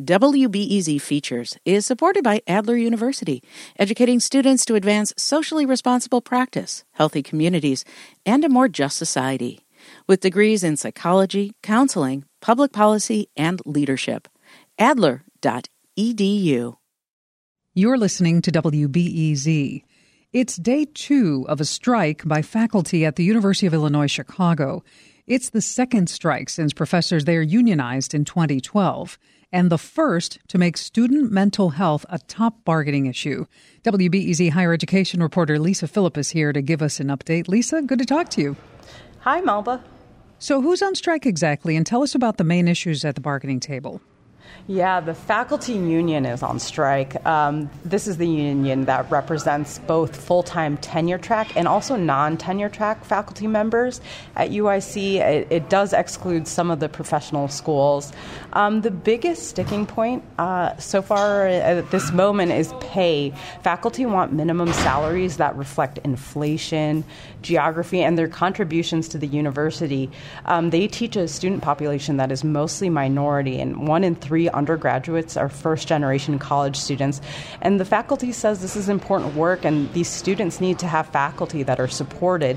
WBEZ Features is supported by Adler University, educating students to advance socially responsible practice, healthy communities, and a more just society. With degrees in psychology, counseling, public policy, and leadership. Adler.edu. You're listening to WBEZ. It's day two of a strike by faculty at the University of Illinois Chicago. It's the second strike since professors there unionized in 2012 and the first to make student mental health a top bargaining issue. WBEZ higher education reporter Lisa Phillip is here to give us an update. Lisa, good to talk to you. Hi, Melba. So, who's on strike exactly? And tell us about the main issues at the bargaining table. Yeah, the faculty union is on strike. Um, this is the union that represents both full time tenure track and also non tenure track faculty members at UIC. It, it, does exclude some of the professional schools. Um, the biggest sticking point uh, so far at this moment is pay. Faculty want minimum salaries that reflect inflation, geography, and their contributions to the university. Um, they teach a student population that is mostly minority, and one in three undergraduates are first generation college students. And the faculty says this is important work, and these students need to have faculty that are supported.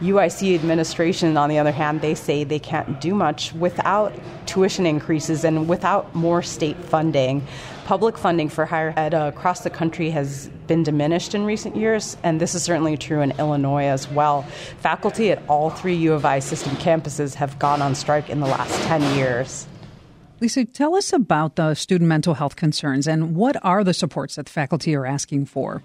UIC administration, on the other hand, they say they can't do much without tuition increases and without more state funding. Public funding for higher ed across the country has been diminished in recent years, and this is certainly true in Illinois as well. Faculty at all three U of I system campuses have gone on strike in the last 10 years. Lisa, tell us about the student mental health concerns and what are the supports that the faculty are asking for?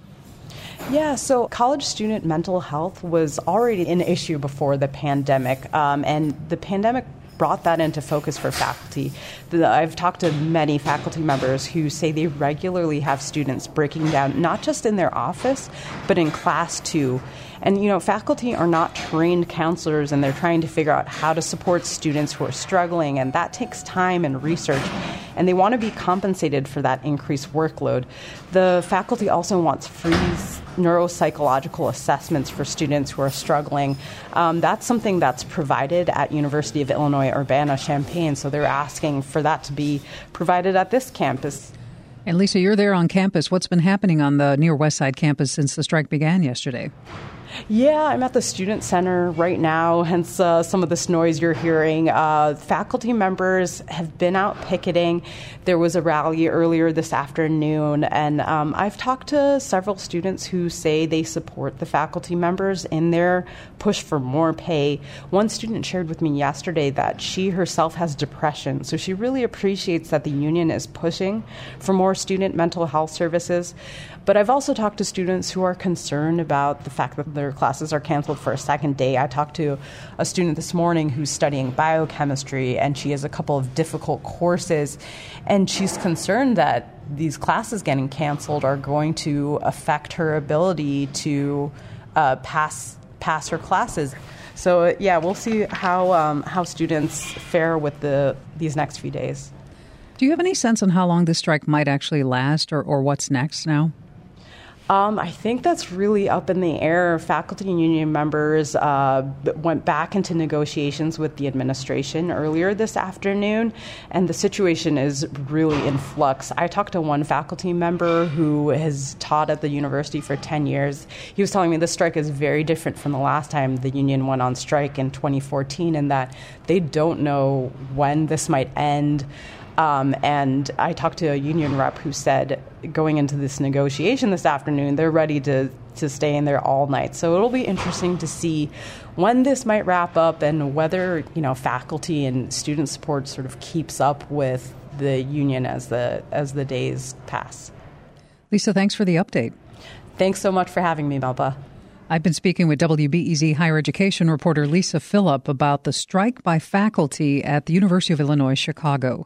Yeah, so college student mental health was already an issue before the pandemic, um, and the pandemic brought that into focus for faculty. I've talked to many faculty members who say they regularly have students breaking down, not just in their office, but in class too. And you know, faculty are not trained counselors and they're trying to figure out how to support students who are struggling, and that takes time and research. And they want to be compensated for that increased workload. The faculty also wants free neuropsychological assessments for students who are struggling. Um, that's something that's provided at University of Illinois Urbana-Champaign, so they're asking for that to be provided at this campus. And Lisa, you're there on campus. What's been happening on the near West Side campus since the strike began yesterday? Yeah, I'm at the Student Center right now, hence uh, some of this noise you're hearing. Uh, faculty members have been out picketing. There was a rally earlier this afternoon, and um, I've talked to several students who say they support the faculty members in their push for more pay. One student shared with me yesterday that she herself has depression, so she really appreciates that the union is pushing for more student mental health services. But I've also talked to students who are concerned about the fact that their classes are canceled for a second day. I talked to a student this morning who's studying biochemistry, and she has a couple of difficult courses, and she's concerned that these classes getting canceled are going to affect her ability to uh, pass pass her classes. So yeah, we'll see how um, how students fare with the these next few days. Do you have any sense on how long this strike might actually last, or, or what's next now? Um, I think that's really up in the air. Faculty union members uh, went back into negotiations with the administration earlier this afternoon, and the situation is really in flux. I talked to one faculty member who has taught at the university for 10 years. He was telling me this strike is very different from the last time the union went on strike in 2014, in that they don't know when this might end. Um, and I talked to a union rep who said going into this negotiation this afternoon, they're ready to, to stay in there all night. So it'll be interesting to see when this might wrap up and whether you know faculty and student support sort of keeps up with the union as the as the days pass. Lisa, thanks for the update. Thanks so much for having me, Melba. I've been speaking with WBEZ higher education reporter Lisa Phillip about the strike by faculty at the University of Illinois Chicago.